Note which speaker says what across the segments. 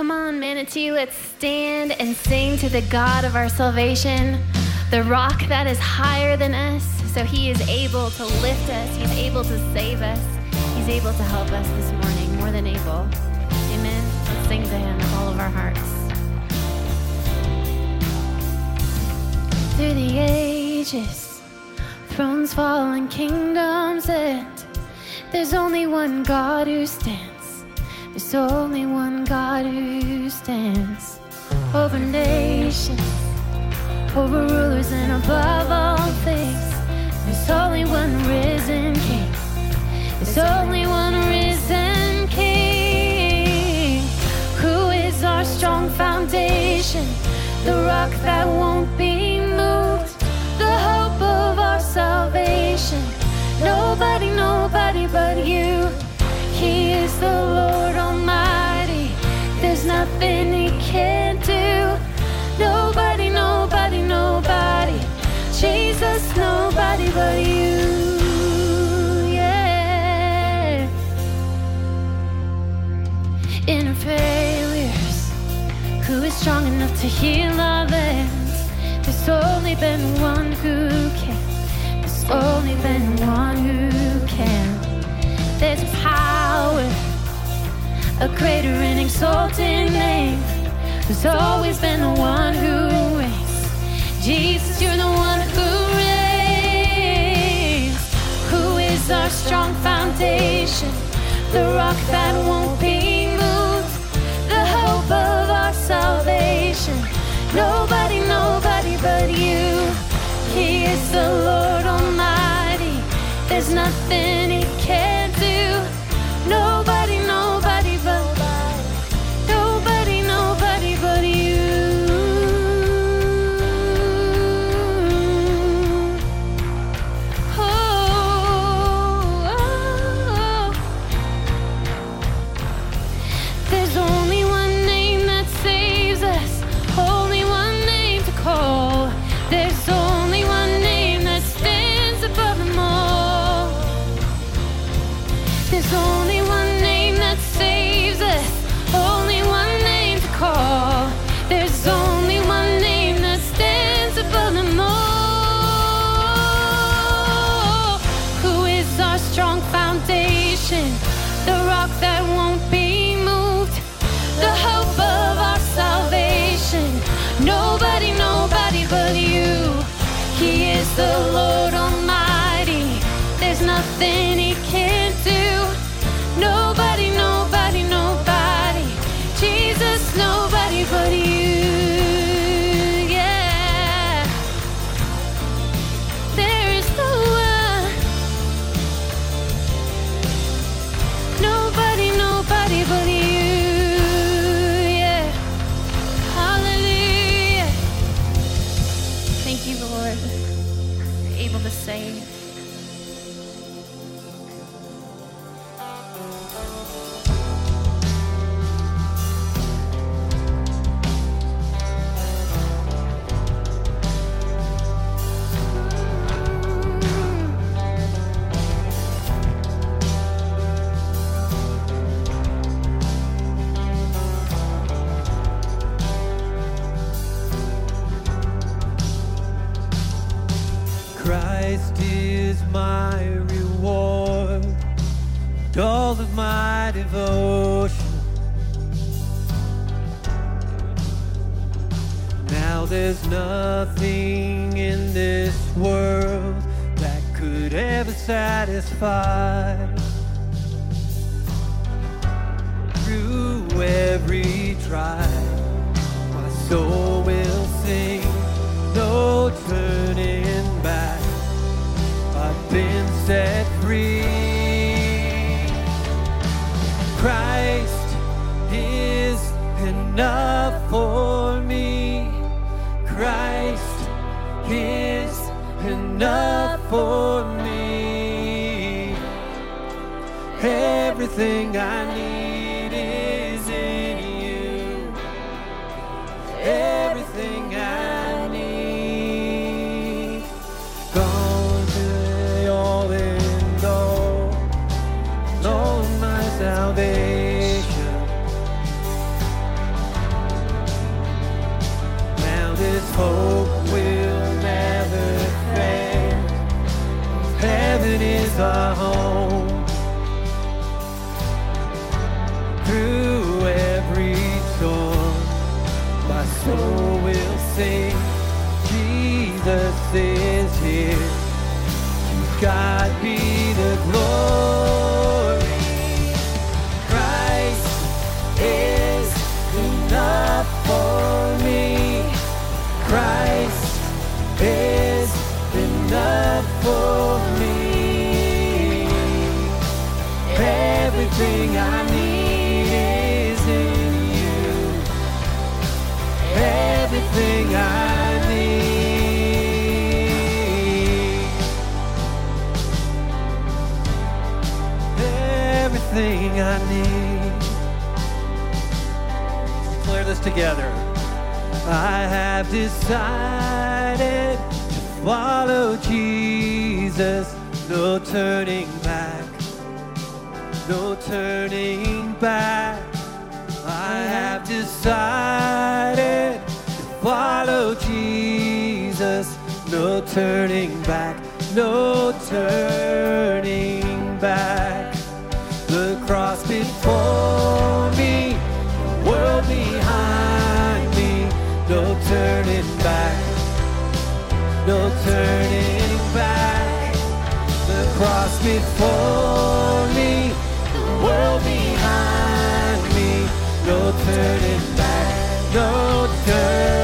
Speaker 1: Come on, Manitou, let's stand and sing to the God of our salvation, the rock that is higher than us. So he is able to lift us, he's able to save us, he's able to help us this morning, more than able. Amen. Let's sing to him with all of our hearts. Through the ages, thrones fall and kingdoms end. There's only one God who stands. There's only one God who stands over nations, over rulers, and above all things. There's only one risen King. There's only one risen King who is our strong foundation, the rock that won't be moved, the hope of our salvation. Nobody, nobody but you. He is the Lord. There's nothing He can't do. Nobody, nobody, nobody. Jesus, nobody but you. Yeah. In our failures, who is strong enough to heal our lands? There's only been one who can. There's only been one who can. There's power, a greater and exalted name. There's always been the one who reigns. Jesus, you're the one who reigns. Who is our strong foundation? The rock that won't be moved. The hope of our salvation. Nobody, nobody but you. He is the Lord Almighty. There's nothing He can't do. Nobody, there's nothing
Speaker 2: in this world that could ever satisfy. Through every trial, my soul will sing, no turning back. I've been set free. Christ is enough for is enough for me. Everything I need our home. I need. Declare this together. I have decided to follow Jesus. No turning back. No turning back. I have decided to follow Jesus. No turning back. No turning cross before me, the world behind me. No turning back. No turning back. The cross before me, the world behind me. No turning back. No turning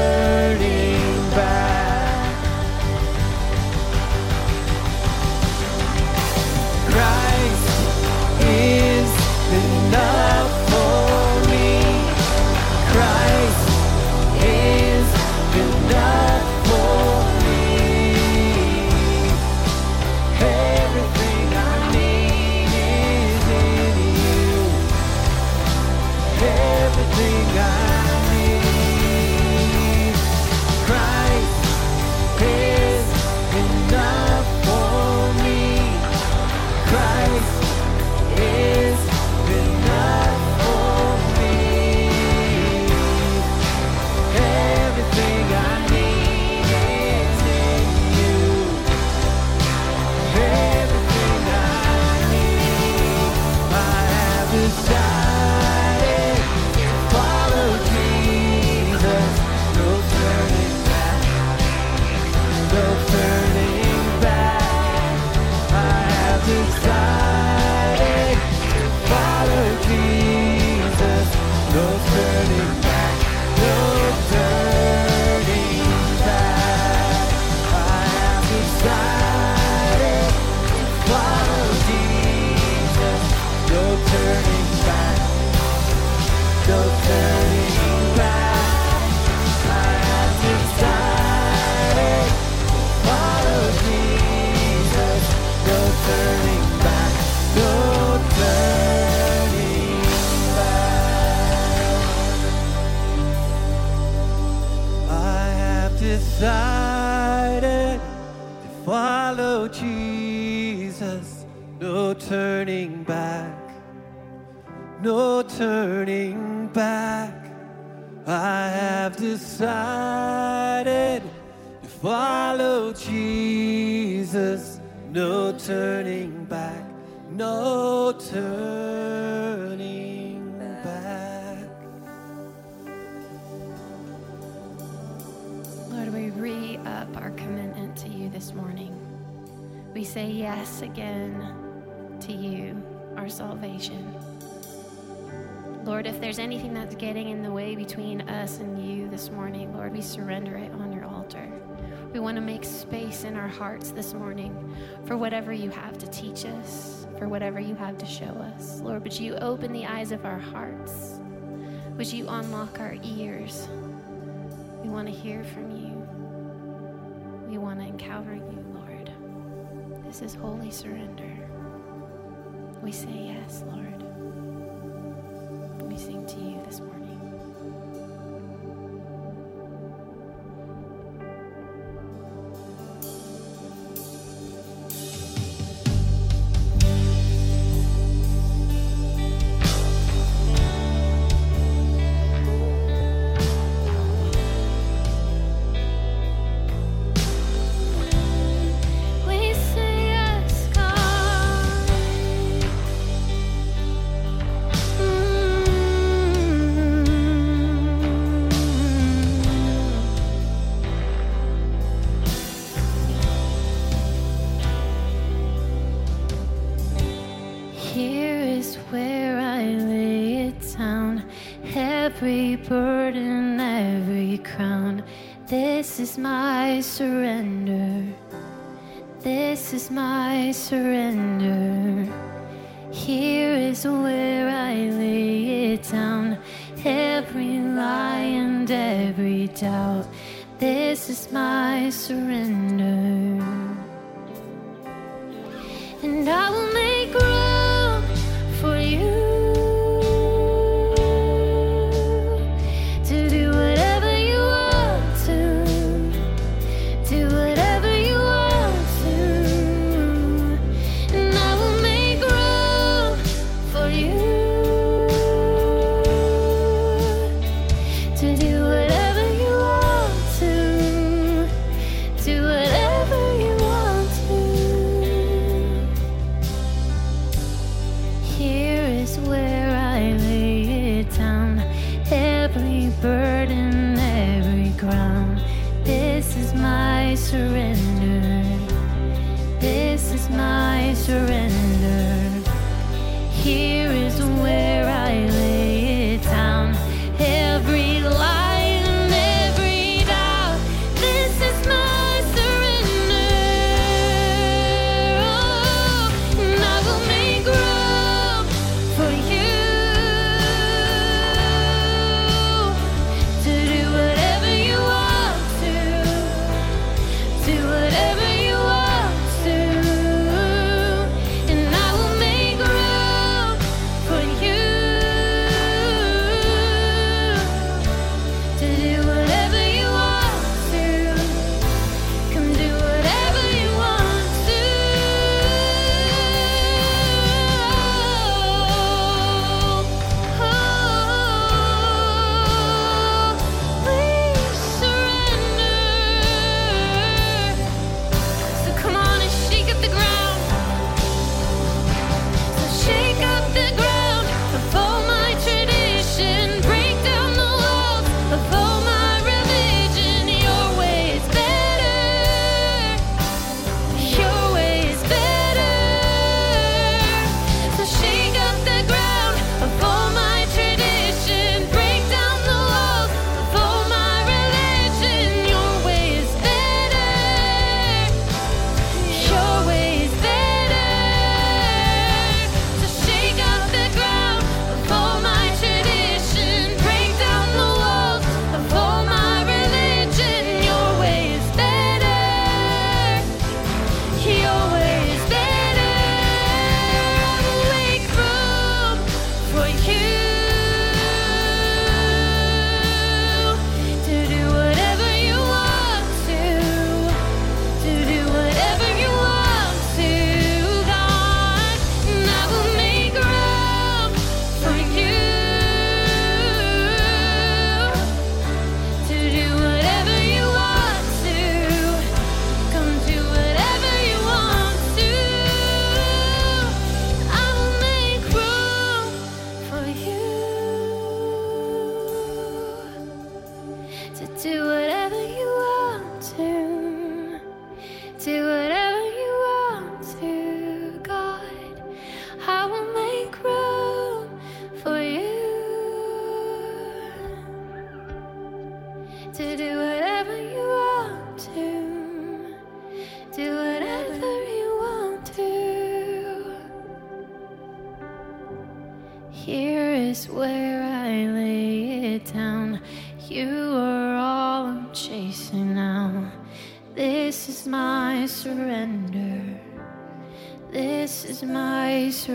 Speaker 1: We say yes again to you, our salvation. Lord, if there's anything that's getting in the way between us and you this morning, Lord, we surrender it on your altar. We want to make space in our hearts this morning for whatever you have to teach us, for whatever you have to show us. Lord, would you open the eyes of our hearts? Would you unlock our ears? We want to hear from you. We want to encounter. This is holy surrender. We say yes, Lord. We sing to you this morning. surrender. This is my surrender. Here is where I lay it down. Every lie and every doubt. This is my surrender.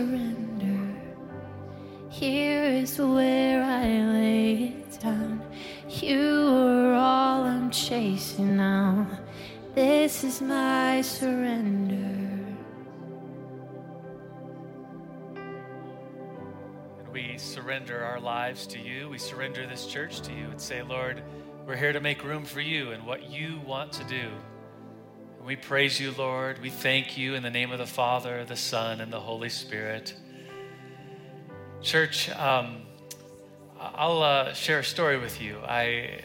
Speaker 1: surrender. Here is where I lay it down. You are all I'm chasing now. This is my surrender.
Speaker 3: We surrender our lives to you. We surrender this church to you and say, Lord, we're here to make room for you and what you want to do. We praise you, Lord. We thank you in the name of the Father, the Son, and the Holy Spirit. Church, um, I'll uh, share a story with you. I,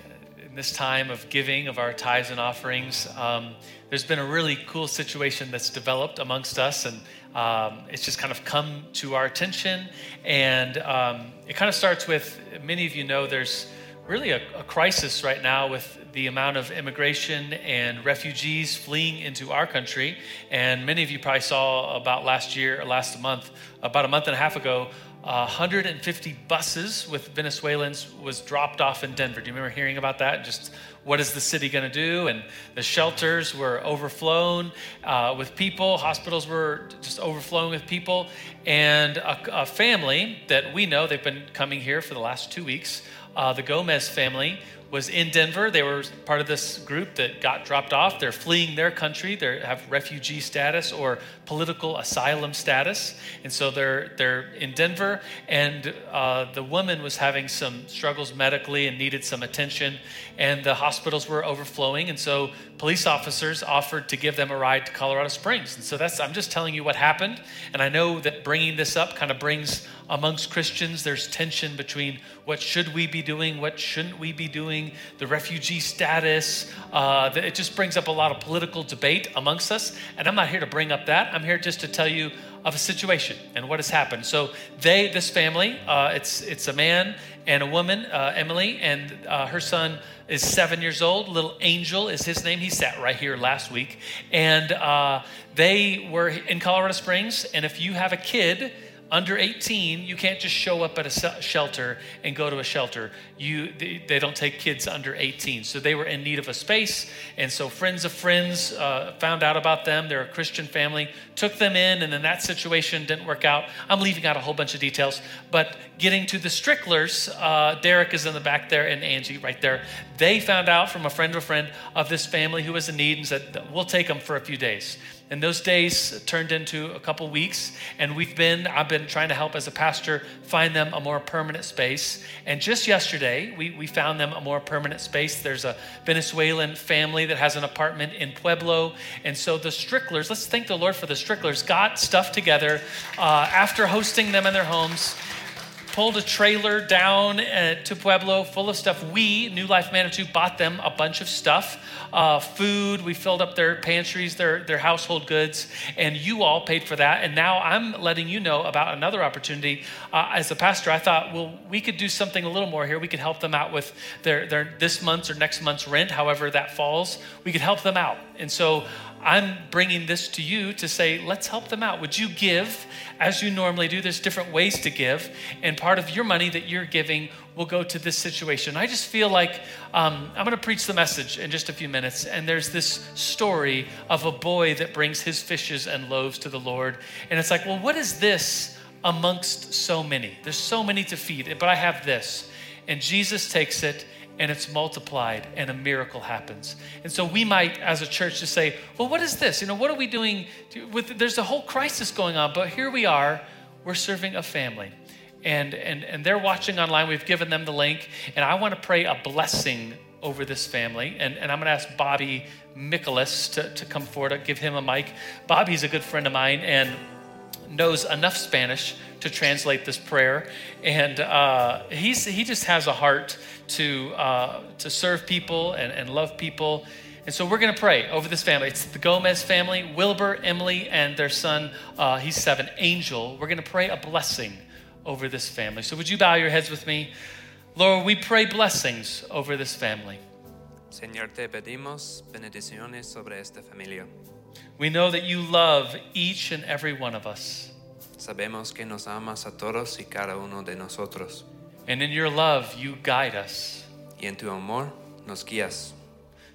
Speaker 3: in this time of giving of our tithes and offerings, um, there's been a really cool situation that's developed amongst us, and um, it's just kind of come to our attention. And um, it kind of starts with many of you know there's really a, a crisis right now with the amount of immigration and refugees fleeing into our country. And many of you probably saw about last year or last month, about a month and a half ago, uh, 150 buses with Venezuelans was dropped off in Denver. Do you remember hearing about that? Just what is the city going to do? And the shelters were overflown uh, with people. Hospitals were just overflowing with people. And a, a family that we know, they've been coming here for the last two weeks. Uh, the Gomez family was in Denver. They were part of this group that got dropped off. They're fleeing their country. They have refugee status or political asylum status, and so they're they're in Denver. And uh, the woman was having some struggles medically and needed some attention, and the hospitals were overflowing. And so police officers offered to give them a ride to Colorado Springs. And so that's I'm just telling you what happened. And I know that bringing this up kind of brings amongst Christians there's tension between what should we be doing, what shouldn't we be doing, the refugee status. Uh, it just brings up a lot of political debate amongst us. And I'm not here to bring up that. I'm here just to tell you of a situation and what has happened. So they, this family, uh, it's it's a man and a woman, uh, Emily, and uh, her son is seven years old. Little Angel is his name. He sat right here last week, and uh, they were in Colorado Springs. And if you have a kid under 18 you can't just show up at a shelter and go to a shelter. You they, they, don't take kids under 18 so they were in need of a space and so friends of friends uh, found out about them. They're a christian family. Took them in and then that situation didn't work out. I'm leaving out a whole bunch of details but getting to the stricklers uh, derek is in the back there and angie right there. They found out from a friend of a friend of this family who was in need and said we'll take them for a few days and those days turned into a couple weeks, and we've been, I've been trying to help as a pastor find them a more permanent space. And just yesterday, we, we found them a more permanent space. There's a Venezuelan family that has an apartment in Pueblo. And so the Stricklers, let's thank the Lord for the Stricklers, got stuff together uh, after hosting them in their homes pulled a trailer down uh, to Pueblo full of stuff. We, New Life Manitou, bought them a bunch of stuff uh, food. We filled up their pantries, their, their household goods, and you all paid for that. And now I'm letting you know about another opportunity. Uh, as a pastor, I thought, well, we could do something a little more here. We could help them out with their, their this month's or next month's rent, however that falls. We could help them out. And so I'm bringing this to you to say, let's help them out. Would you give as you normally do? There's different ways to give, and part of your money that you're giving will go to this situation. I just feel like um, I'm going to preach the message in just a few minutes, and there's this story of a boy that brings his fishes and loaves to the Lord, and it's like, well, what is this amongst so many? There's so many to feed, but I have this, and Jesus takes it and it's multiplied and a miracle happens. And so we might, as a church, just say, well, what is this? You know, what are we doing? With, there's a whole crisis going on, but here we are, we're serving a family. And, and, and they're watching online. We've given them the link. And I want to pray a blessing over this family. And, and I'm going to ask Bobby Michaelis to, to come forward. I'll give him a mic. Bobby's a good friend of mine and knows enough Spanish to translate this prayer. And uh, he's, he just has a heart to, uh, to serve people and, and love people. And so we're going to pray over this family. It's the Gomez family, Wilbur, Emily, and their son, uh, he's seven, Angel. We're going to pray a blessing over this family. So would you bow your heads with me? Lord, we pray blessings over this family.
Speaker 4: Señor, te pedimos bendiciones sobre esta familia.
Speaker 3: We know that you love each and every one of us.
Speaker 4: Sabemos que nos amas a todos y cada uno de nosotros.
Speaker 3: And in your love, you guide us.
Speaker 4: Y en tu amor nos guías.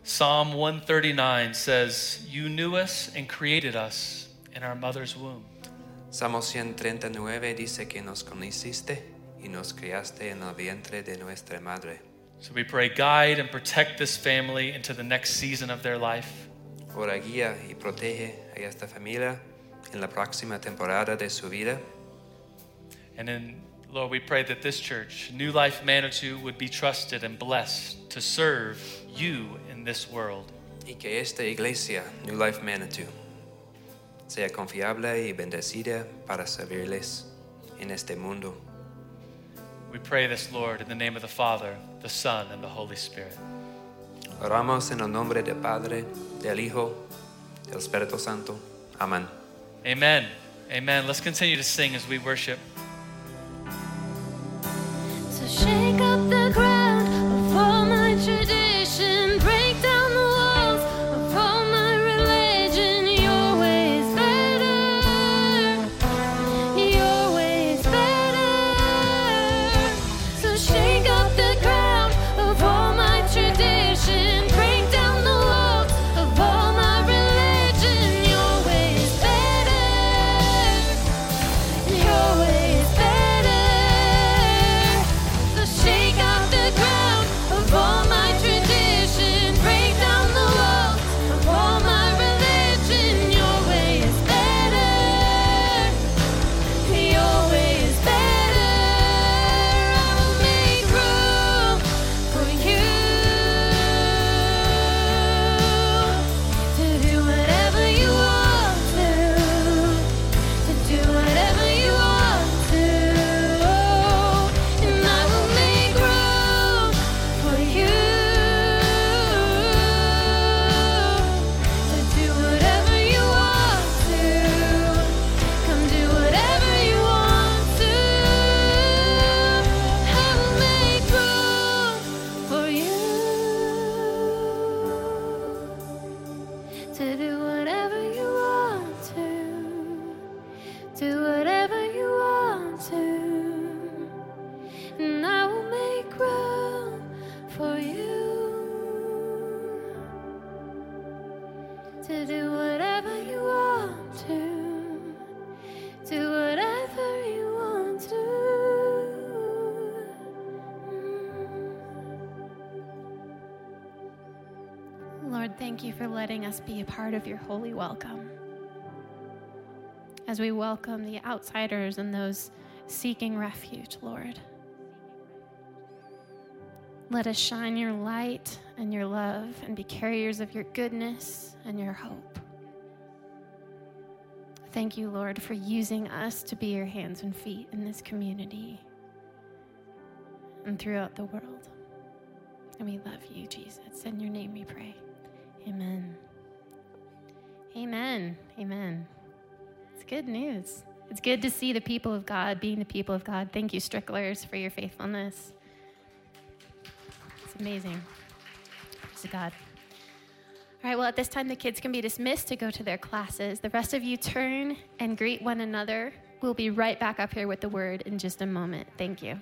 Speaker 3: Psalm 139 says, You knew us and created us in our mother's womb.
Speaker 4: Salmo 139 dice que nos conociste y nos criaste en el vientre de nuestra madre.
Speaker 3: So we pray, guide and protect this family into the next season of their life.
Speaker 4: Ora guía y protege a esta familia en la próxima temporada de su vida.
Speaker 3: And then, Lord, we pray that this church, New Life Manitou, would be trusted and blessed to serve you in this world.
Speaker 4: Y que esta iglesia, New Life Manitou, sea confiable y bendecida para servirles en este mundo.
Speaker 3: We pray this, Lord, in the name of the Father, the Son, and the Holy Spirit.
Speaker 4: Oramos en el nombre del Padre, del Hijo, del Espíritu Santo. Amén.
Speaker 3: Amen.
Speaker 1: Amen. Let's continue to sing as we worship.
Speaker 5: Us be a part of your holy welcome as we welcome the outsiders and those seeking refuge, Lord. Let us shine your light and your love and be carriers of your goodness and your hope. Thank you, Lord, for using us to be your hands and feet in this community and throughout the world. And we love you, Jesus. In your name we pray. Amen. Amen. Amen. It's good news. It's good to see the people of God being the people of God. Thank you, Stricklers, for your faithfulness. It's amazing. Praise God. All right, well, at this time, the kids can be dismissed to go to their classes. The rest of you turn and greet one another. We'll be right back up here with the word in just a moment. Thank you.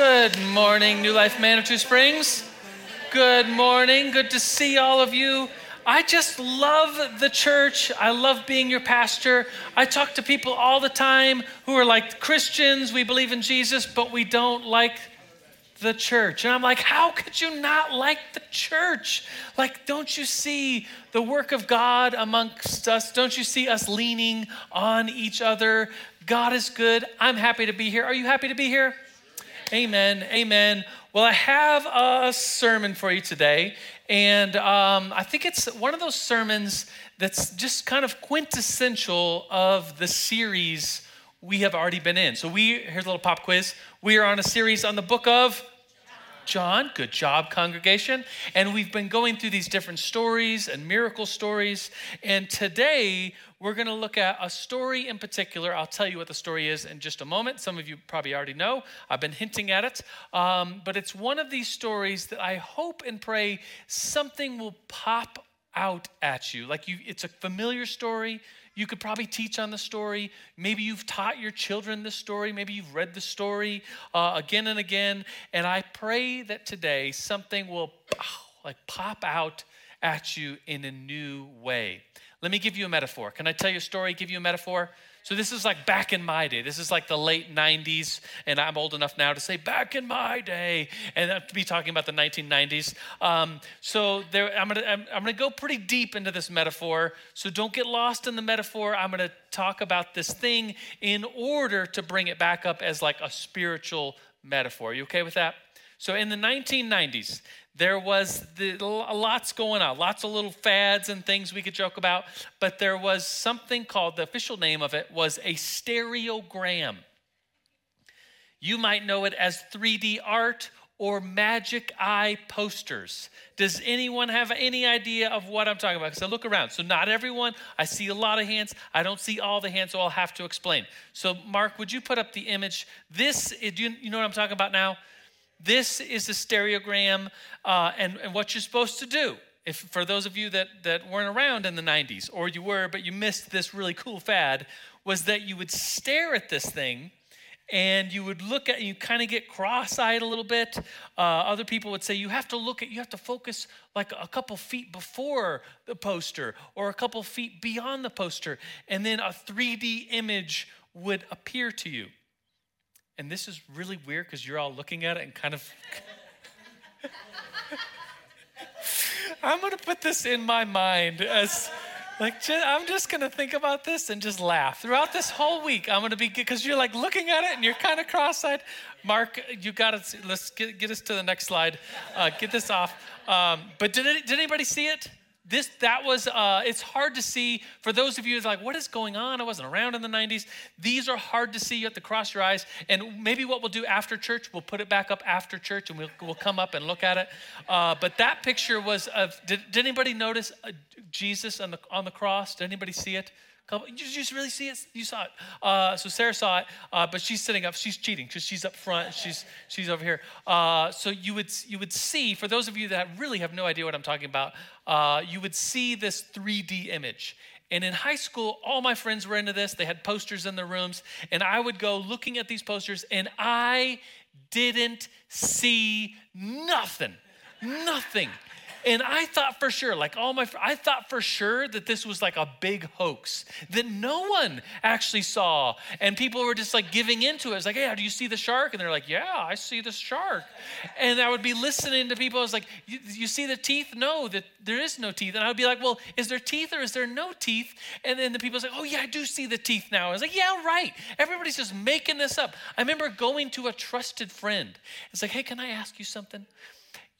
Speaker 3: Good morning, New Life Manitou Springs. Good morning. Good to see all of you. I just love the church. I love being your pastor. I talk to people all the time who are like Christians, we believe in Jesus, but we don't like the church. And I'm like, how could you not like the church? Like, don't you see the work of God amongst us? Don't you see us leaning on each other? God is good. I'm happy to be here. Are you happy to be here? Amen. Amen. Well, I have a sermon for you today, and um, I think it's one of those sermons that's just kind of quintessential of the series we have already been in. So, we here's a little pop quiz. We are on a series on the book of John. Good job, congregation. And we've been going through these different stories and miracle stories. And today we're going to look at a story in particular. I'll tell you what the story is in just a moment. Some of you probably already know. I've been hinting at it. Um, but it's one of these stories that I hope and pray something will pop out at you. Like you, it's a familiar story. You could probably teach on the story. Maybe you've taught your children the story. Maybe you've read the story uh, again and again. And I pray that today something will like pop out at you in a new way. Let me give you a metaphor. Can I tell you a story, give you a metaphor? So this is like back in my day. This is like the late 90s, and I'm old enough now to say back in my day, and to be talking about the 1990s. Um, so there, I'm gonna I'm, I'm gonna go pretty deep into this metaphor. So don't get lost in the metaphor. I'm gonna talk about this thing in order to bring it back up as like a spiritual metaphor. You okay with that? So in the 1990s, there was the, lots going on, lots of little fads and things we could joke about, but there was something called the official name of it was a stereogram. You might know it as 3D art or magic eye posters. Does anyone have any idea of what I'm talking about? Because I look around. So, not everyone. I see a lot of hands. I don't see all the hands, so I'll have to explain. So, Mark, would you put up the image? This, do you, you know what I'm talking about now? This is a stereogram, uh, and, and what you're supposed to do. If, for those of you that, that weren't around in the 90s, or you were, but you missed this really cool fad, was that you would stare at this thing and you would look at you kind of get cross-eyed a little bit uh, other people would say you have to look at you have to focus like a couple feet before the poster or a couple feet beyond the poster and then a 3d image would appear to you and this is really weird because you're all looking at it and kind of. I'm going to put this in my mind as. Like, I'm just going to think about this and just laugh. Throughout this whole week, I'm going to be, because you're like looking at it and you're kind of cross eyed. Mark, you got to, let's get, get us to the next slide. Uh, get this off. Um, but did, it, did anybody see it? This that was uh, it's hard to see for those of you who's like what is going on? I wasn't around in the 90s these are hard to see. You have to cross your eyes and maybe what we'll do after church we'll put it back up after church and we'll, we'll come up and look at it. Uh, but that picture was of did, did anybody notice uh, jesus on the on the cross? Did anybody see it Couple, you just really see it? You saw it. Uh, so Sarah saw it, uh, but she's sitting up. She's cheating because she's up front. She's she's over here. Uh, so you would you would see for those of you that really have no idea what I'm talking about, uh, you would see this 3D image. And in high school, all my friends were into this. They had posters in their rooms, and I would go looking at these posters, and I didn't see nothing, nothing. And I thought for sure, like all my, I thought for sure that this was like a big hoax that no one actually saw. And people were just like giving into it. It's like, hey, do you see the shark? And they're like, yeah, I see the shark. And I would be listening to people. I was like, you, you see the teeth? No, that there is no teeth. And I would be like, well, is there teeth or is there no teeth? And then the people like, oh yeah, I do see the teeth now. I was like, yeah, right. Everybody's just making this up. I remember going to a trusted friend. It's like, hey, can I ask you something?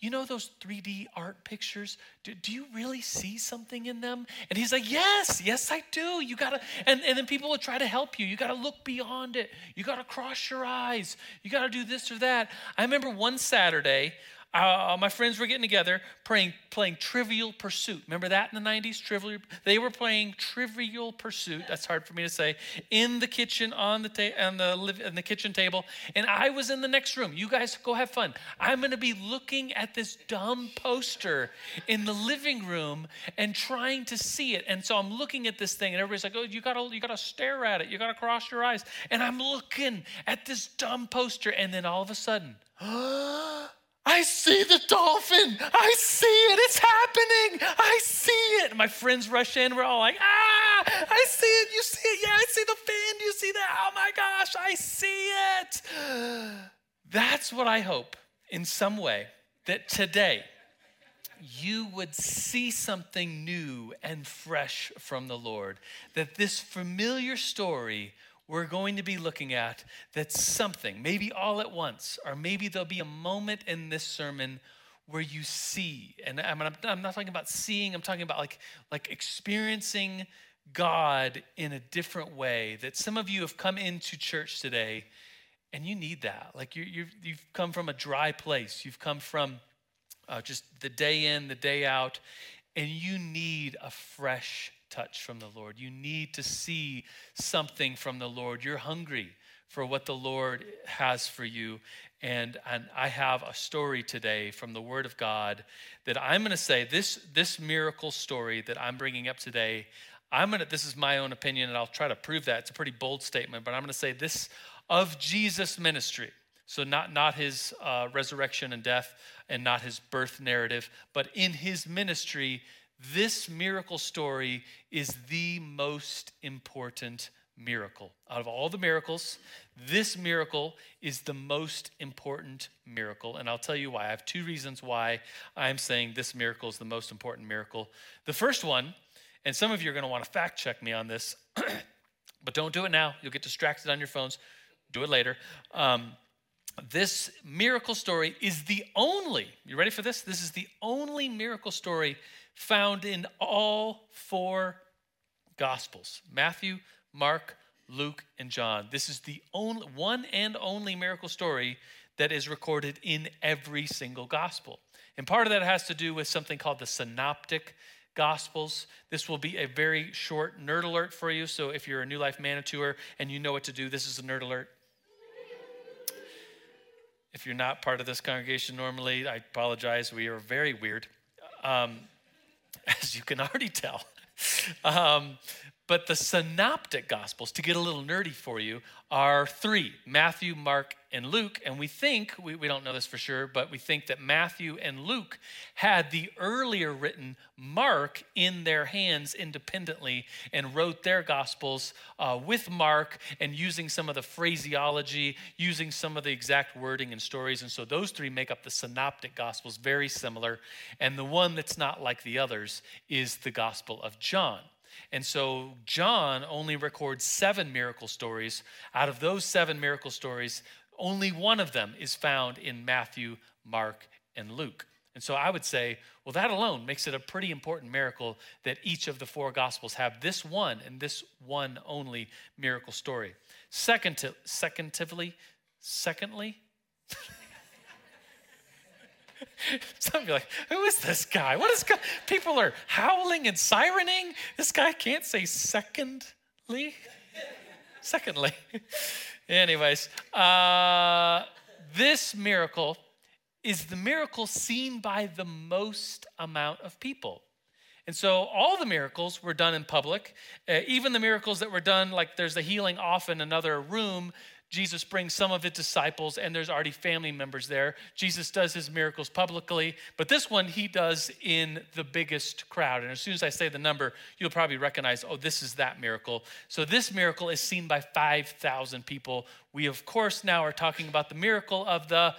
Speaker 3: You know those 3D art pictures? Do, do, you really see something in them? And he's like, Yes, yes, I do. You gotta, and, and then people will try to help you. You gotta look beyond it. You gotta cross your eyes. You gotta do this or that. I remember one Saturday, uh, my friends were getting together playing, playing Trivial Pursuit. Remember that in the 90s? Trivial. They were playing Trivial Pursuit. That's hard for me to say. In the kitchen, on the ta- on the liv- the kitchen table, and I was in the next room. You guys go have fun. I'm going to be looking at this dumb poster in the living room and trying to see it. And so I'm looking at this thing, and everybody's like, "Oh, you gotta you gotta stare at it. You gotta cross your eyes." And I'm looking at this dumb poster, and then all of a sudden. I see the dolphin. I see it. It's happening. I see it. My friends rush in. We're all like, ah, I see it. You see it. Yeah, I see the fin. You see that? Oh my gosh, I see it. That's what I hope in some way that today you would see something new and fresh from the Lord. That this familiar story we're going to be looking at that's something, maybe all at once, or maybe there'll be a moment in this sermon where you see, and I'm, I'm not talking about seeing, I'm talking about like, like experiencing God in a different way. That some of you have come into church today and you need that. Like you, you've, you've come from a dry place, you've come from uh, just the day in, the day out, and you need a fresh touch from the Lord. You need to see something from the Lord. You're hungry for what the Lord has for you. And, and I have a story today from the Word of God that I'm going to say this, this miracle story that I'm bringing up today. I'm going to, this is my own opinion, and I'll try to prove that. It's a pretty bold statement, but I'm going to say this of Jesus' ministry. So, not, not his uh, resurrection and death and not his birth narrative, but in his ministry, this miracle story is the most important miracle. Out of all the miracles, this miracle is the most important miracle. And I'll tell you why. I have two reasons why I'm saying this miracle is the most important miracle. The first one, and some of you are going to want to fact check me on this, but don't do it now. You'll get distracted on your phones. Do it later. Um, this miracle story is the only, you ready for this? This is the only miracle story found in all four Gospels Matthew, Mark, Luke, and John. This is the only one and only miracle story that is recorded in every single gospel. And part of that has to do with something called the synoptic gospels. This will be a very short nerd alert for you. So if you're a New Life Manitou and you know what to do, this is a nerd alert. If you're not part of this congregation normally, I apologize. We are very weird. Um, as you can already tell. Um, but the synoptic gospels, to get a little nerdy for you, are three Matthew, Mark, and Luke. And we think, we, we don't know this for sure, but we think that Matthew and Luke had the earlier written Mark in their hands independently and wrote their gospels uh, with Mark and using some of the phraseology, using some of the exact wording and stories. And so those three make up the synoptic gospels, very similar. And the one that's not like the others is the gospel of John. And so John only records seven miracle stories. Out of those seven miracle stories, only one of them is found in Matthew, Mark, and Luke. And so I would say, well, that alone makes it a pretty important miracle that each of the four gospels have this one and this one only miracle story. Second, to secondly, secondly, Some you like, who is this guy? What is God? People are howling and sirening. This guy can't say secondly. Secondly. Anyways, uh, this miracle is the miracle seen by the most amount of people. And so all the miracles were done in public. Uh, even the miracles that were done, like there's a healing off in another room, Jesus brings some of his disciples, and there's already family members there. Jesus does his miracles publicly, but this one he does in the biggest crowd. And as soon as I say the number, you'll probably recognize, oh, this is that miracle. So this miracle is seen by 5,000 people. We, of course, now are talking about the miracle of the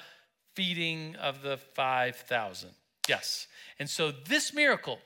Speaker 3: feeding of the 5,000. Yes. And so this miracle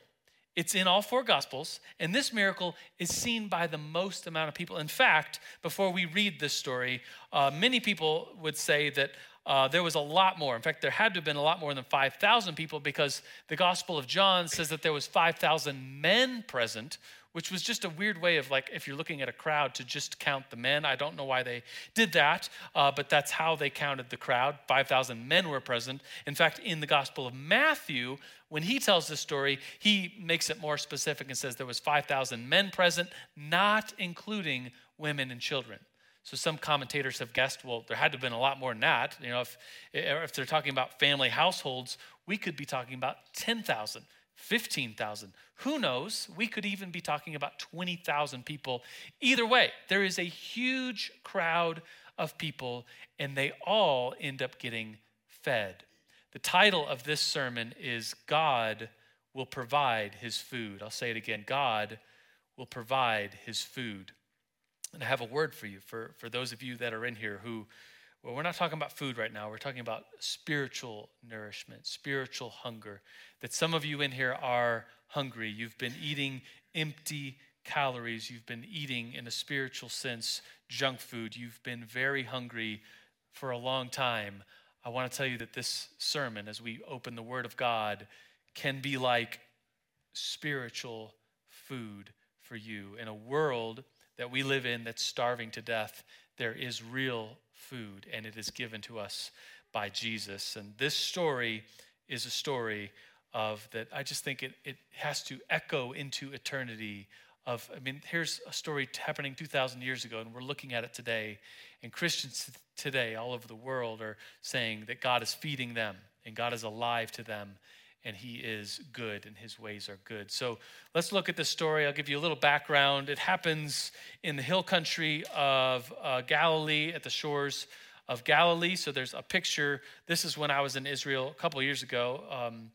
Speaker 3: it's in all four gospels, and this miracle is seen by the most amount of people. In fact, before we read this story, uh, many people would say that uh, there was a lot more. In fact, there had to have been a lot more than 5,000 people because the Gospel of John says that there was 5,000 men present, which was just a weird way of like, if you're looking at a crowd, to just count the men. I don't know why they did that, uh, but that's how they counted the crowd. 5,000 men were present. In fact, in the Gospel of Matthew, when he tells this story, he makes it more specific and says there was 5,000 men present, not including women and children. So some commentators have guessed, well, there had to have been a lot more than that. You know, if, eh, if they're talking about family households, we could be talking about 10,000, 15,000. Who knows? We could even be talking about 20,000 people. Either way, there is a huge crowd of people, and they all end up getting fed. The title of this sermon is God Will Provide His Food. I'll say it again God will provide His food. And I have a word for you, for, for those of you that are in here who well, we're not talking about food right now. We're talking about spiritual nourishment, spiritual hunger. That some of you in here are hungry. You've been eating empty calories. You've been eating, in a spiritual sense, junk food. You've been very hungry for a long time. I want to tell you that this sermon, as we open the Word of God, can be like spiritual food for you in a world that we live in that's starving to death. There is real food, and it is given to us by Jesus. And this story is a story of that I just think it, it has to echo into eternity of I mean here's a story happening 2000 years ago and we're looking at it today and Christians today all over the world are saying that God is feeding them and God is alive to them and he is good and his ways are good. So let's look at this story. I'll give you a little background. It happens in the hill country of uh, Galilee at the shores of Galilee. So there's a picture. This is when I was in Israel a couple years ago. Um,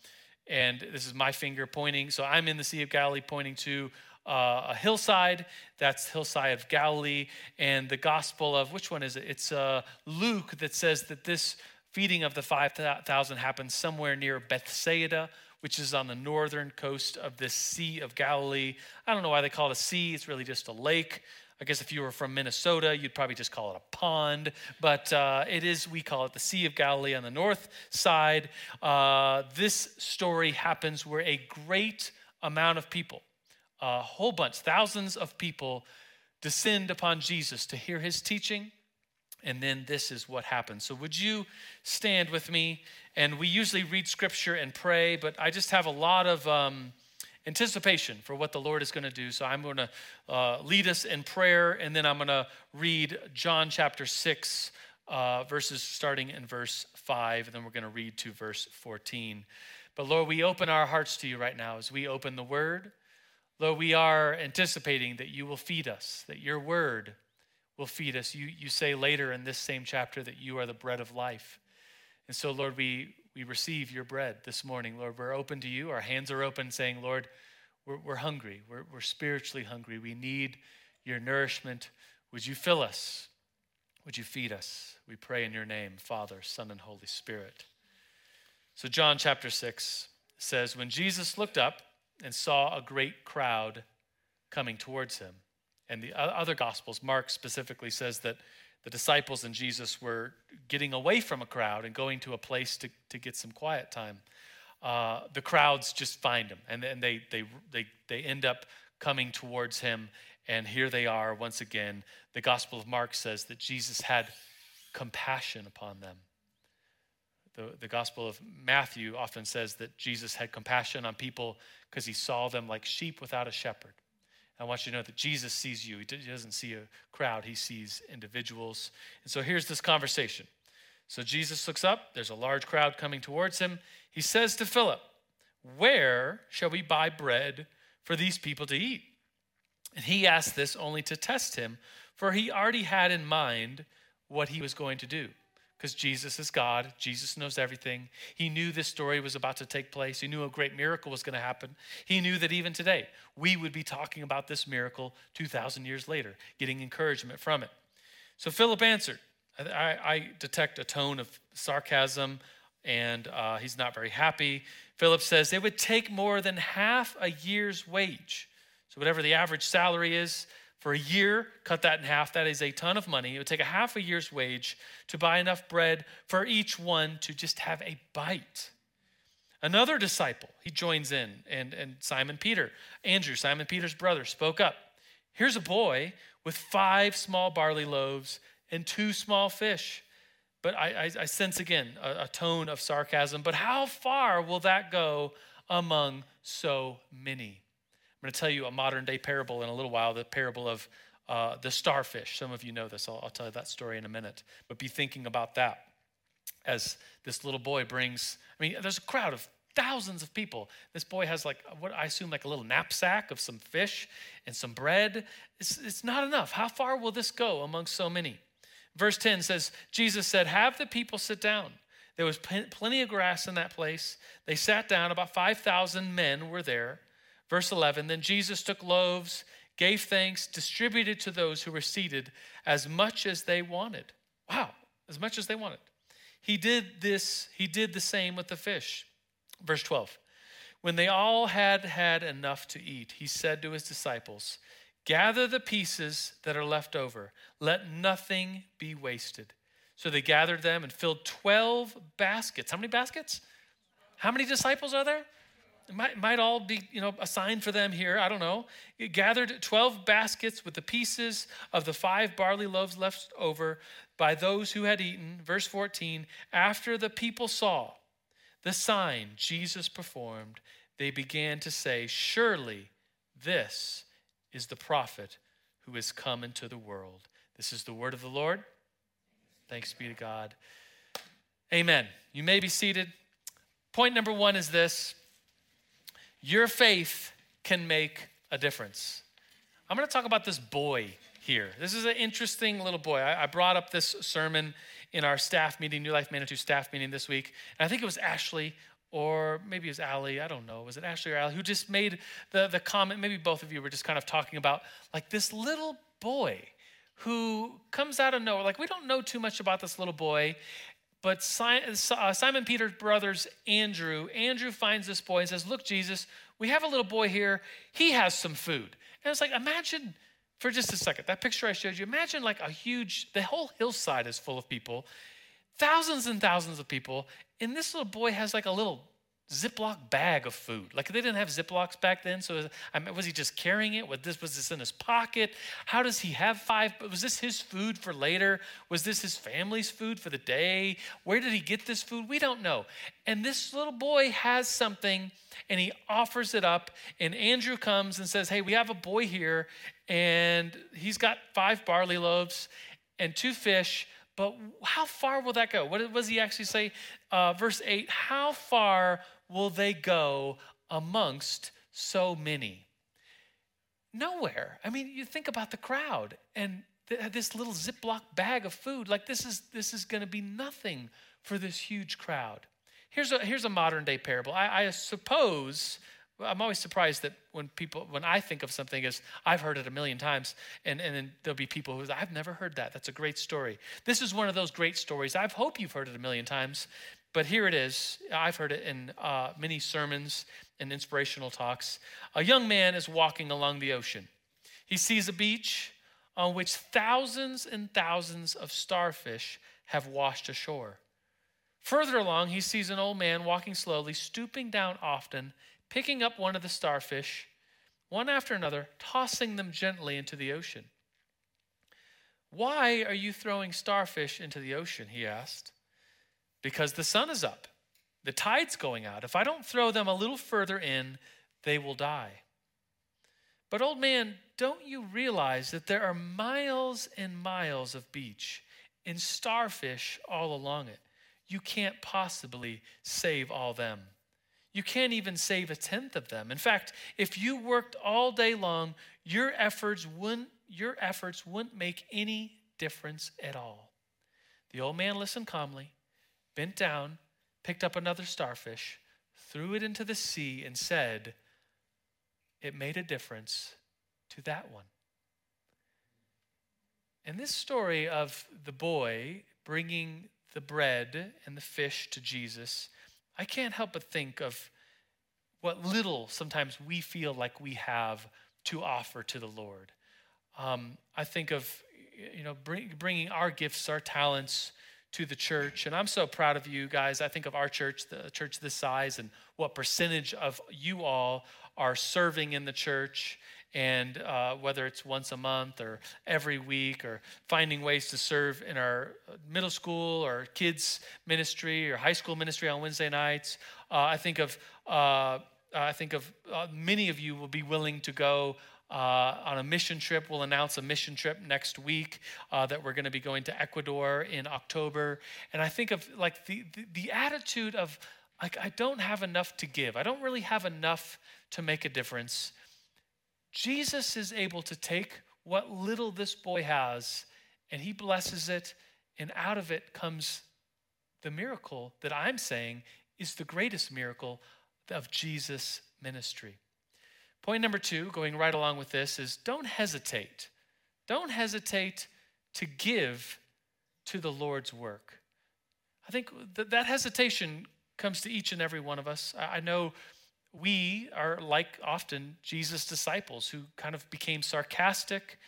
Speaker 3: and this is my finger pointing. So I'm in the Sea of Galilee pointing to uh, a hillside. That's hillside of Galilee. And the gospel of, which one is it? It's uh, Luke that says that this feeding of the 5,000 happens somewhere near Bethsaida, which is on the northern coast of this Sea of Galilee. I don't know why they call it a sea, it's really just a lake. I guess if you were from Minnesota, you'd probably just call it a pond, but uh, it is, we call it the Sea of Galilee on the north side. Uh, this story happens where a great amount of people, a whole bunch, thousands of people, descend upon Jesus to hear his teaching and then this is what happens. So, would you stand with me? And we usually read scripture and pray, but I just have a lot of um, anticipation for what the Lord is going to do. So, I'm going to uh, lead us in prayer, and then I'm going to read John chapter 6, uh, verses starting in verse 5, and then we're going to read to verse 14. But, Lord, we open our hearts to you right now as we open the word. Lord, we are anticipating that you will feed us, that your word will feed us. You, you say later in this same chapter that you are the bread of life. And so, Lord, we, we receive your bread this morning. Lord, we're open to you. Our hands are open, saying, Lord, we're, we're hungry. We're, we're spiritually hungry. We need your nourishment. Would you fill us? Would you feed us? We pray in your name, Father, Son, and Holy Spirit. So, John chapter 6 says, When Jesus looked up and saw a great crowd coming towards him, and the other gospels, Mark specifically says that the disciples and Jesus were getting away from a crowd and going to a place to, to get some quiet time. Uh, the crowds just find him and, and they, they, they, they end up coming towards him. And here they are once again. The Gospel of Mark says that Jesus had compassion upon them. The, the Gospel of Matthew often says that Jesus had compassion on people because he saw them like sheep without a shepherd. I want you to know that Jesus sees you. He doesn't see a crowd, he sees individuals. And so here's this conversation. So Jesus looks up, there's a large crowd coming towards him. He says to Philip, Where shall we buy bread for these people to eat? And he asked this only to test him, for he already had in mind what he was going to do because Jesus is God. Jesus knows everything. He knew this story was about to take place. He knew a great miracle was going to happen. He knew that even today, we would be talking about this miracle 2,000 years later, getting encouragement from it. So Philip answered. I, I detect a tone of sarcasm, and uh, he's not very happy. Philip says, It would take more than half a year's wage. So, whatever the average salary is, For a year, cut that in half, that is a ton of money. It would take a half a year's wage to buy enough bread for each one to just have a bite. Another disciple, he joins in, and, and Simon Peter, Andrew, Simon Peter's brother, spoke up. Here's a boy with five small barley loaves and two small fish. But I, I, I sense again a, a tone of sarcasm. But how far will that go among so many? I'm going to tell you a modern day parable in a little while the parable of uh, the starfish. Some of you know this. I'll, I'll tell you that story in a minute. But be thinking about that as this little boy brings, I mean, there's a crowd of thousands of people. This boy has like what I assume like a little knapsack of some fish and some bread. It's, it's not enough. How far will this go among so many? Verse 10 says, Jesus said, Have the people sit down. There was plenty of grass in that place. They sat down. About 5,000 men were there. Verse 11 Then Jesus took loaves, gave thanks, distributed to those who were seated as much as they wanted. Wow, as much as they wanted. He did this, he did the same with the fish. Verse 12 When they all had had enough to eat, he said to his disciples, Gather the pieces that are left over, let nothing be wasted. So they gathered them and filled 12 baskets. How many baskets? How many disciples are there? Might, might all be, you know, assigned for them here. I don't know. It gathered 12 baskets with the pieces of the five barley loaves left over by those who had eaten. Verse 14 After the people saw the sign Jesus performed, they began to say, Surely this is the prophet who has come into the world. This is the word of the Lord. Thanks be to God. Amen. You may be seated. Point number one is this your faith can make a difference. I'm going to talk about this boy here. This is an interesting little boy. I, brought up this sermon in our staff meeting, New Life Manitou staff meeting this week. And I think it was Ashley or maybe it was Allie, I don't know, was it Ashley or Allie, who just made the, the comment, maybe both of you were just kind of talking about like this little boy who comes out of nowhere. Like we don't know too much about this little boy, but uh, Simon Peter's brothers, Andrew, Andrew finds this boy and says, Look, Jesus, we have a little boy here. He has some food. And it's like, imagine for just a second, that picture I showed you, imagine like a huge, the whole hillside is full of people, thousands and thousands of people, and this little boy has like a little Ziploc bag of food. Like they didn't have Ziplocs back then, so I mean, was he just carrying it? Was this was this in his pocket? How does he have five? Was this his food for later? Was this his family's food for the day? Where did he get this food? We don't know. And this little boy has something, and he offers it up. And Andrew comes and says, "Hey, we have a boy here, and he's got five barley loaves and two fish." But how far will that go? What does he actually say? Uh, verse 8 How far will they go amongst so many? Nowhere. I mean, you think about the crowd and th- this little Ziploc bag of food. Like, this is, this is going to be nothing for this huge crowd. Here's a, here's a modern day parable. I, I suppose I'm always surprised that when people, when I think of something as I've heard it a million times, and, and then there'll be people who, I've never heard that. That's a great story. This is one of those great stories. I hope you've heard it a million times, but here it is. I've heard it in uh, many sermons and inspirational talks. A young man is walking along the ocean. He sees a beach on which thousands and thousands of starfish have washed ashore. Further along, he sees an old man walking slowly, stooping down often picking up one of the starfish, one after another, tossing them gently into the ocean. Why are you throwing starfish into the ocean? He asked. Because the sun is up, the tide's going out. If I don't throw them a little further in, they will die. But, old man, don't you realize that there are miles and miles of beach and starfish all along it? You can't possibly save all them. You can't even save a tenth of them. In fact, if you worked all day long, your efforts wouldn't, your efforts wouldn't make any difference at all. The old man listened calmly, bent down, picked up another starfish, threw it into the sea, and said, It made a difference to that one. And this story of the boy bringing the bread and the fish to Jesus I can't help but think of what little sometimes we feel like we have to offer to the Lord. Um, I think of, you know, bring, bringing our gifts, our talents to the church. And I'm so proud of you guys. I think of our church, the church this size, and what percentage of you all are serving in the church. And uh, whether it's once a month or every week, or finding ways to serve in our middle school or kids ministry or high school ministry on Wednesday nights, uh, I think of uh, I think of uh, many of you will be willing to go uh, on a mission trip. We'll announce a mission trip next week uh, that we're going to be going to Ecuador in October. And I think of like the, the, the attitude of like I don't have enough to give. I don't really have enough to make a difference. Jesus is able to take what little this boy has and he blesses it, and out of it comes the miracle that I'm saying is the greatest miracle of Jesus' ministry. Point number two, going right along with this, is don't hesitate. Don't hesitate to give to the Lord's work. I think that, that hesitation comes to each and every one of us. I, I know we are like often Jesus' disciples who kind of became sarcastic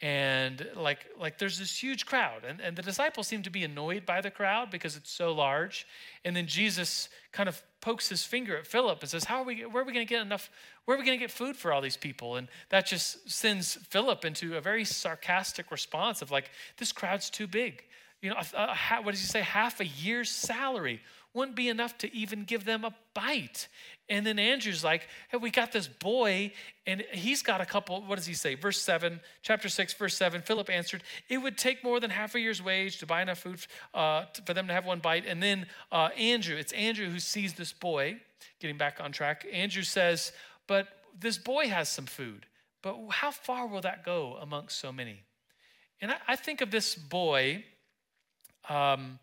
Speaker 3: and like like there's this huge crowd and, and the disciples seem to be annoyed by the crowd because it's so large. And then jesus kind of pokes his finger at philip and says how are we where are we going to get enough where are we going to get food for all these people? And that just sends philip into a very sarcastic response of like this crowd's too big. You know a, a, what does he say? Half a year's salary wouldn't be enough to even give them a bite. And then Andrew's like, hey, we got this boy, and he's got a couple, what does he say? Verse 7, chapter 6, verse 7. Philip answered, It would take more than half a year's wage to buy enough food uh, for them to have one bite. And then uh, Andrew, it's Andrew who sees this boy, getting back on track. Andrew says, But this boy has some food. But how far will that go amongst so many? And I, I think of this boy. Um,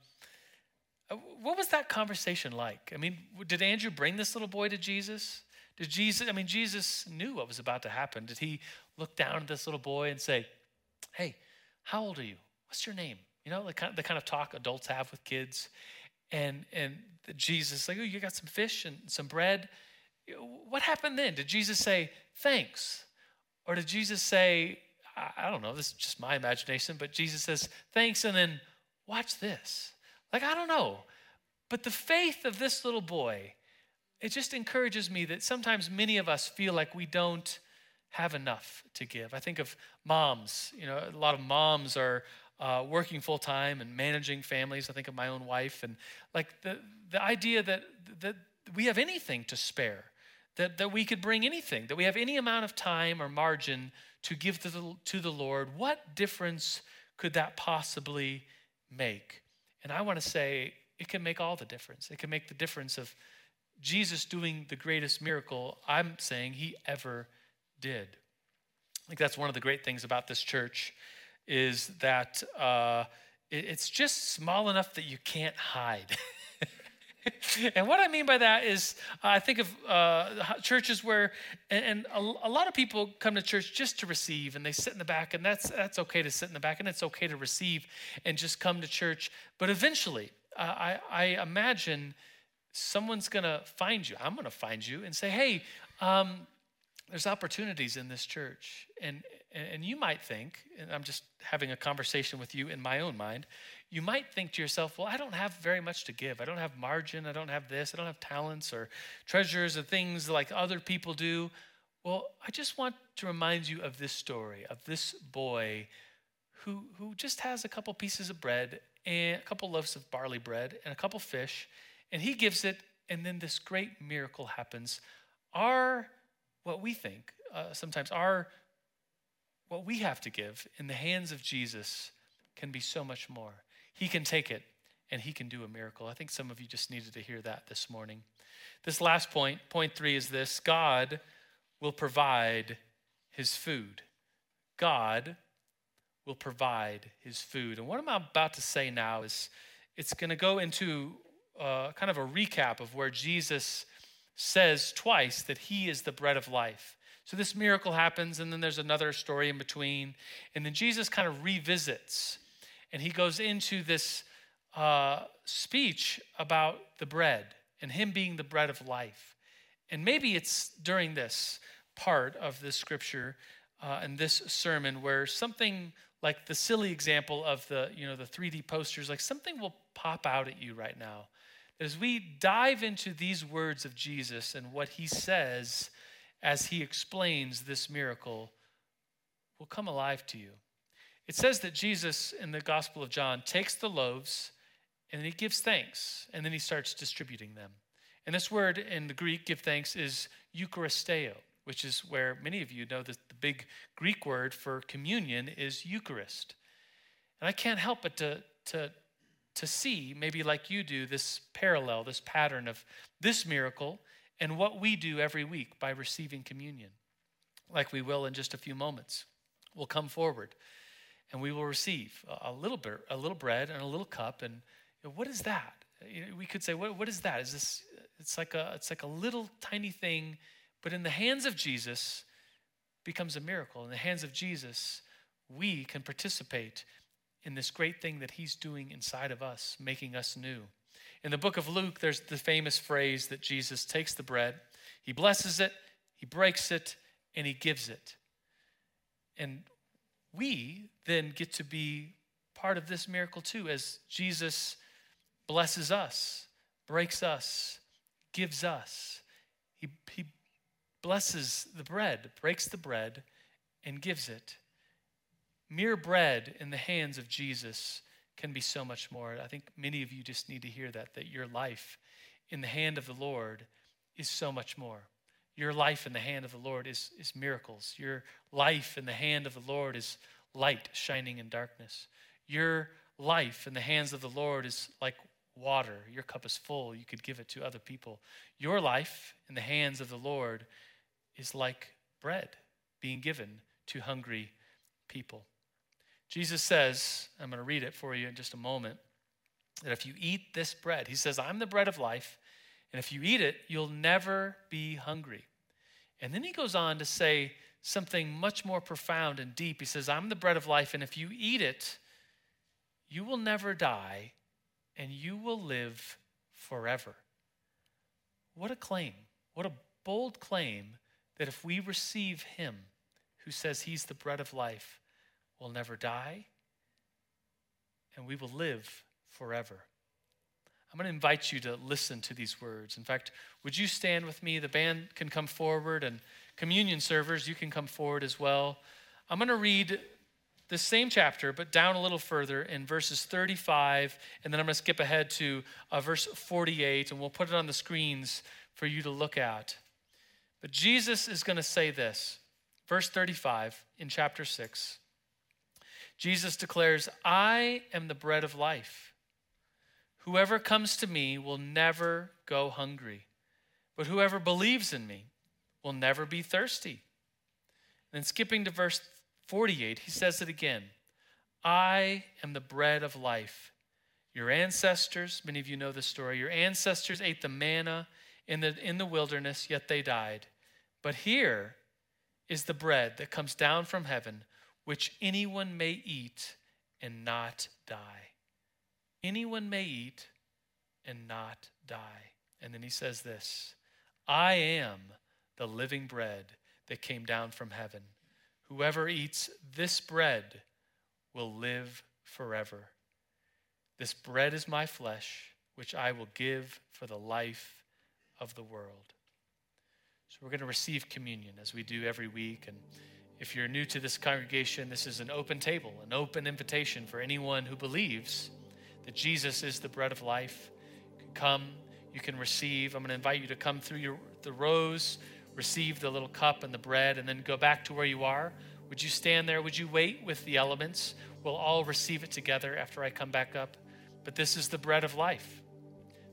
Speaker 3: Uh, what was that conversation like? I mean, did Andrew bring this little boy to Jesus? Did Jesus, I mean, Jesus knew what was about to happen. Did he look down at this little boy and say, Hey, how old are you? What's your name? You know, the kind of, the kind of talk adults have with kids. And, and Jesus, like, oh, you got some fish and some bread. What happened then? Did Jesus say, Thanks? Or did Jesus say, I don't know, this is just my imagination, but Jesus says, Thanks, and then watch this. Like, I don't know. But the faith of this little boy, it just encourages me that sometimes many of us feel like we don't have enough to give. I think of moms. You know, a lot of moms are uh, working full time and managing families. I think of my own wife, and like the the idea that that we have anything to spare, that that we could bring anything, that we have any amount of time or margin to give to the, to the Lord. What difference could that possibly make? And I want to say it can make all the difference. It can make the difference of Jesus doing the greatest miracle I'm saying he ever did. I think that's one of the great things about this church is that uh, it's just small enough that you can't hide. and what I mean by that is, I think of uh, churches where, and, and a, a, lot of people come to church just to receive, and they sit in the back, and that's that's okay to sit in the back, and it's okay to receive and just come to church. But eventually, uh, I, I imagine someone's gonna find you. I'm gonna find you and say, "Hey, um, there's opportunities in this church," and and you might think, and I'm just having a conversation with you in my own mind you might think to yourself, well, I don't have very much to give. I don't have margin. I don't have this. I don't have talents or treasures or things like other people do. Well, I just want to remind you of this story of this boy who, who just has a couple pieces of bread and a couple loaves of barley bread and a couple fish, and he gives it, and then this great miracle happens. Our, what we think, uh, sometimes our, what we have to give in the hands of Jesus can be so much more. He can take it and He can do a miracle. I think some of you just needed to hear that this morning. This last point, point three, is this God will provide His food. God will provide His food. And what I'm about to say now is it's going to go into uh, kind of a recap of where Jesus says twice that He is the bread of life. So this miracle happens, and then there's another story in between. And then Jesus kind of revisits and he goes into this uh, speech about the bread and him being the bread of life. And maybe it's during this part of this scripture uh, in this sermon where something like the silly example of the you know the 3D posters, like something will pop out at you right now. As we dive into these words of Jesus and what he says as he explains this miracle, will come alive to you. It says that Jesus in the Gospel of John takes the loaves and then he gives thanks and then he starts distributing them. And this word in the Greek, give thanks, is Eucharisteo, which is where many of you know that the big Greek word for communion is Eucharist. And I can't help but to, to, to see, maybe like you do, this parallel, this pattern of this miracle and what we do every week by receiving communion, like we will in just a few moments. We'll come forward and we will receive a little bit, a little bread and a little cup. And you know, what is that? We could say, what, what is that? Is this? It's like a, it's like a little tiny thing, but in the hands of Jesus, becomes a miracle. In the hands of Jesus, we can participate in this great thing that He's doing inside of us, making us new. In the book of Luke, there's the famous phrase that Jesus takes the bread, He blesses it, He breaks it, and He gives it. And we then get to be part of this miracle too, as Jesus blesses us, breaks us, gives us. He, he blesses the bread, breaks the bread, and gives it. Mere bread in the hands of Jesus can be so much more. I think many of you just need to hear that, that your life in the hand of the Lord is so much more. Your life in the hand of the Lord is, is miracles. Your life in the hand of the Lord is light shining in darkness. Your life in the hands of the Lord is like water. Your cup is full. You could give it to other people. Your life in the hands of the Lord is like bread being given to hungry people. Jesus says, I'm going to read it for you in just a moment, that if you eat this bread, he says, I'm the bread of life, and if you eat it, you'll never be hungry. And then he goes on to say something much more profound and deep. He says, I'm the bread of life, and if you eat it, you will never die, and you will live forever. What a claim. What a bold claim that if we receive him who says he's the bread of life, we'll never die, and we will live forever. I'm going to invite you to listen to these words. In fact, would you stand with me? The band can come forward, and communion servers, you can come forward as well. I'm going to read the same chapter, but down a little further in verses 35, and then I'm going to skip ahead to uh, verse 48, and we'll put it on the screens for you to look at. But Jesus is going to say this, verse 35 in chapter 6. Jesus declares, I am the bread of life. Whoever comes to me will never go hungry, but whoever believes in me will never be thirsty. And then skipping to verse 48, he says it again I am the bread of life. Your ancestors, many of you know the story, your ancestors ate the manna in the, in the wilderness, yet they died. But here is the bread that comes down from heaven, which anyone may eat and not die. Anyone may eat and not die. And then he says this I am the living bread that came down from heaven. Whoever eats this bread will live forever. This bread is my flesh, which I will give for the life of the world. So we're going to receive communion as we do every week. And if you're new to this congregation, this is an open table, an open invitation for anyone who believes that Jesus is the bread of life. You can come, you can receive. I'm going to invite you to come through your, the rows, receive the little cup and the bread, and then go back to where you are. Would you stand there? Would you wait with the elements? We'll all receive it together after I come back up. But this is the bread of life.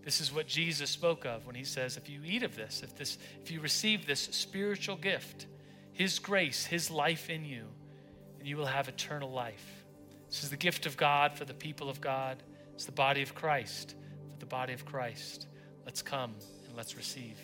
Speaker 3: This is what Jesus spoke of when he says, if you eat of this, if this, if you receive this spiritual gift, his grace, his life in you, then you will have eternal life. This is the gift of God for the people of God. It's the body of Christ for the body of Christ. Let's come and let's receive.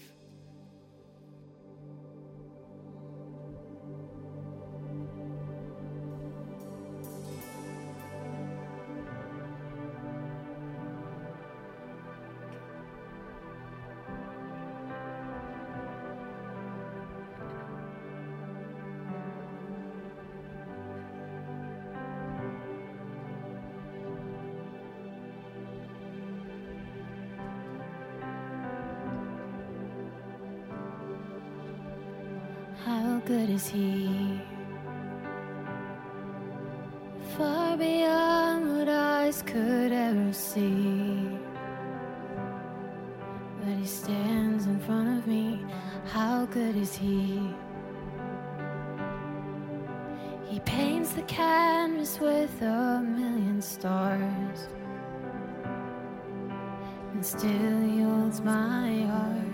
Speaker 1: good is he? He paints the canvas with a million stars, and still yields my heart.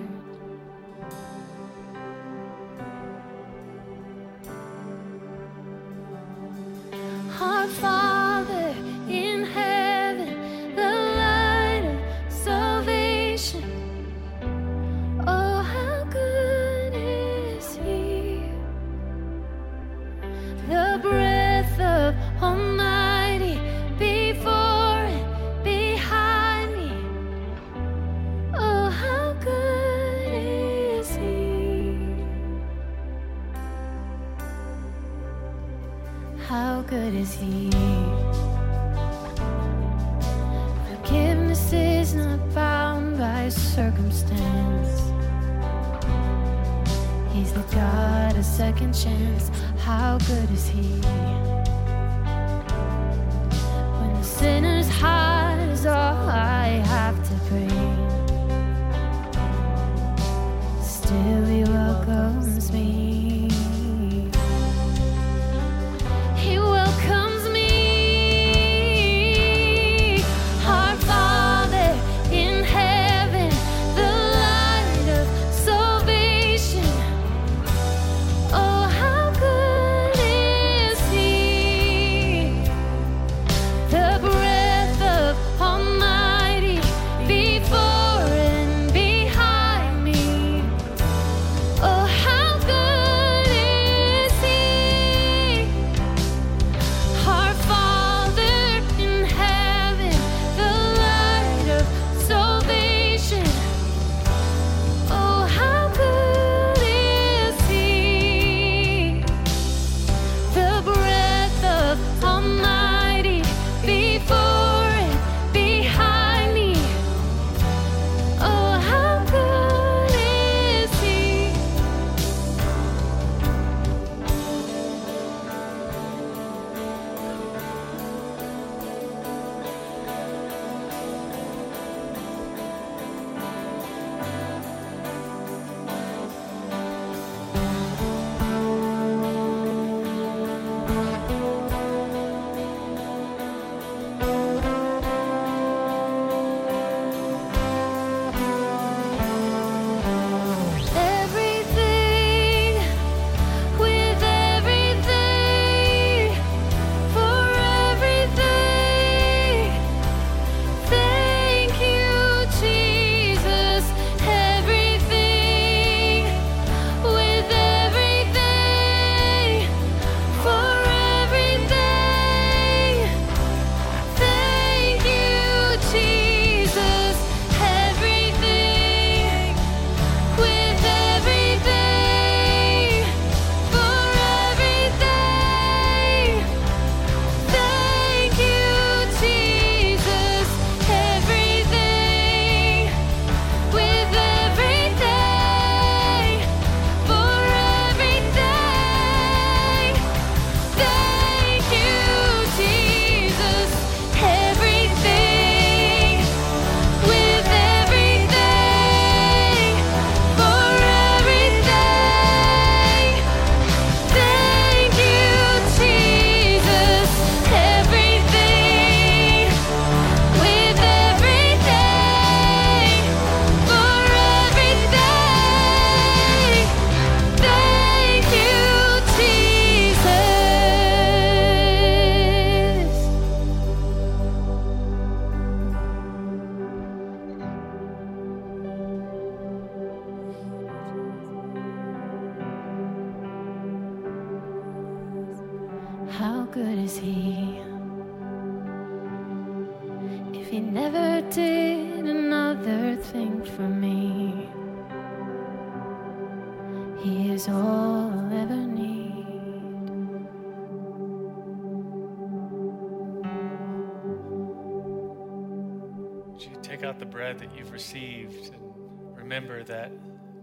Speaker 3: that you've received. And remember that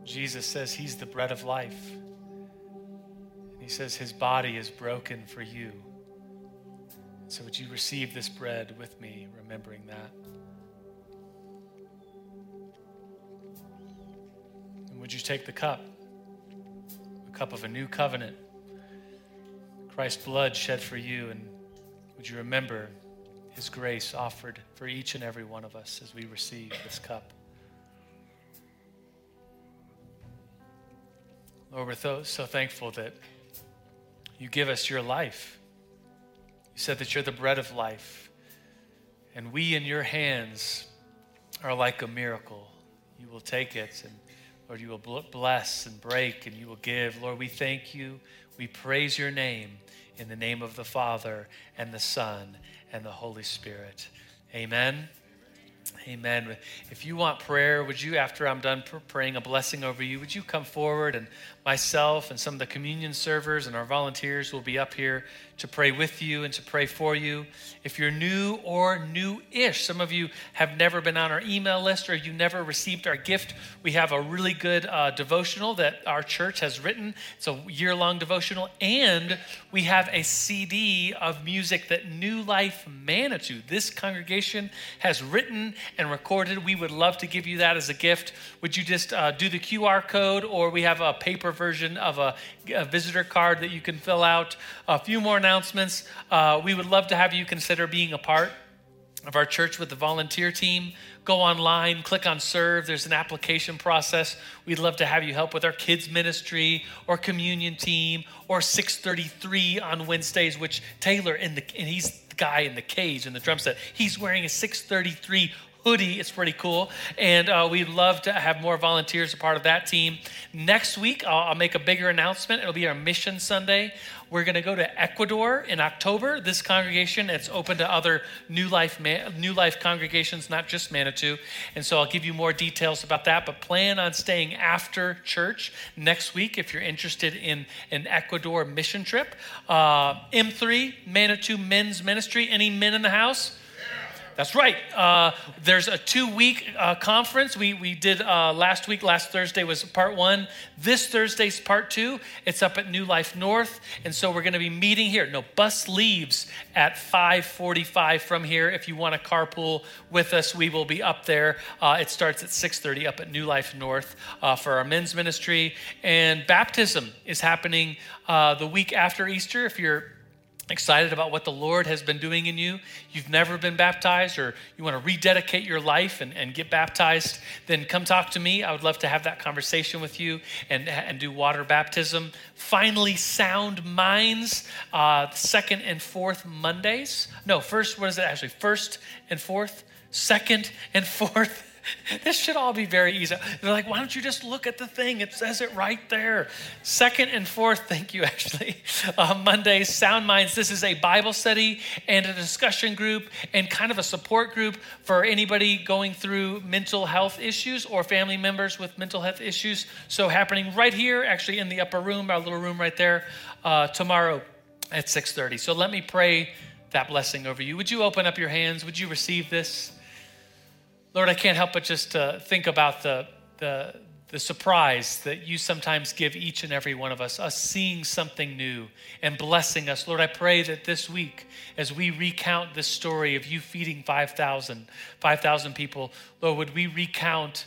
Speaker 3: Jesus says he's the bread of life. And he says his body is broken for you. So would you receive this bread with me, remembering that? And would you take the cup, a cup of a new covenant, Christ's blood shed for you, and would you remember? His grace offered for each and every one of us as we receive this cup? Lord, we're so, thankful that you give us your life. You said that you're the bread of life. And we in your hands are like a miracle. You will take it and Lord, you will bless and break and you will give. Lord, we thank you. We praise your name in the name of the Father and the Son and the Holy Spirit. Amen. Amen. If you want prayer, would you, after I'm done praying a blessing over you, would you come forward and myself and some of the communion servers and our volunteers will be up here to pray with you and to pray for you. If you're new or new ish, some of you have never been on our email list or you never received our gift, we have a really good uh, devotional that our church has written. It's a year long devotional, and we have a CD of music that New Life Manitou, this congregation, has written and recorded. We would love to give you that as a gift. Would you just uh, do the QR code, or we have a paper version of a, a visitor card that you can fill out? A few more announcements. Uh, we would love to have you consider being a part of our church with the volunteer team. Go online, click on serve. There's an application process. We'd love to have you help with our kids ministry or communion team or 633 on Wednesdays, which Taylor in the and he's the guy in the cage in the drum set. He's wearing a 633 hoodie. It's pretty cool. And uh, we'd love to have more volunteers a part of that team. Next week, I'll, I'll make a bigger announcement. It'll be our Mission Sunday. We're going to go to Ecuador in October. This congregation, it's open to other New Life, New Life congregations, not just Manitou. And so I'll give you more details about that. But plan on staying after church next week if you're interested in an Ecuador mission trip. Uh, M3, Manitou Men's Ministry. Any men in the house? That's right. Uh, there's a two week uh, conference. We, we did uh, last week. Last Thursday was part one. This Thursday's part two. It's up at New Life North. And so we're going to be meeting here. No, bus leaves at 545 from here. If you want to carpool with us, we will be up there. Uh, it starts at 630 up at New Life North uh, for our men's ministry. And baptism is happening uh, the week after Easter. If you're excited about what the Lord has been doing in you, you've never been baptized, or you want to rededicate your life and, and get baptized, then come talk to me. I would love to have that conversation with you and, and do water baptism. Finally, Sound Minds, uh, second and fourth Mondays. No, first, what is it actually? First and fourth? Second and fourth this should all be very easy. They're like, why don't you just look at the thing? It says it right there. Second and fourth, thank you, actually. Uh, Mondays, Sound Minds. This is a Bible study and a discussion group and kind of a support group for anybody going through mental health issues or family members with mental health issues. So, happening right here, actually in the upper room, our little room right there, uh, tomorrow at 6:30. So, let me pray that blessing over you. Would you open up your hands? Would you receive this? Lord, I can't help but just to think about the, the, the surprise that you sometimes give each and every one of us, us seeing something new and blessing us. Lord, I pray that this week, as we recount this story of you feeding 5,000 5, people, Lord, would we recount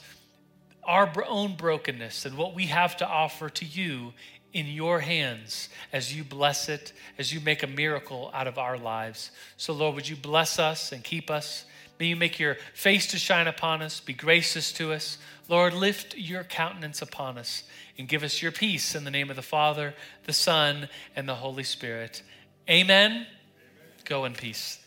Speaker 3: our own brokenness and what we have to offer to you in your hands as you bless it, as you make a miracle out of our lives. So, Lord, would you bless us and keep us? May you make your face to shine upon us, be gracious to us. Lord, lift your countenance upon us and give us your peace in the name of the Father, the Son, and the Holy Spirit. Amen. Amen. Go in peace.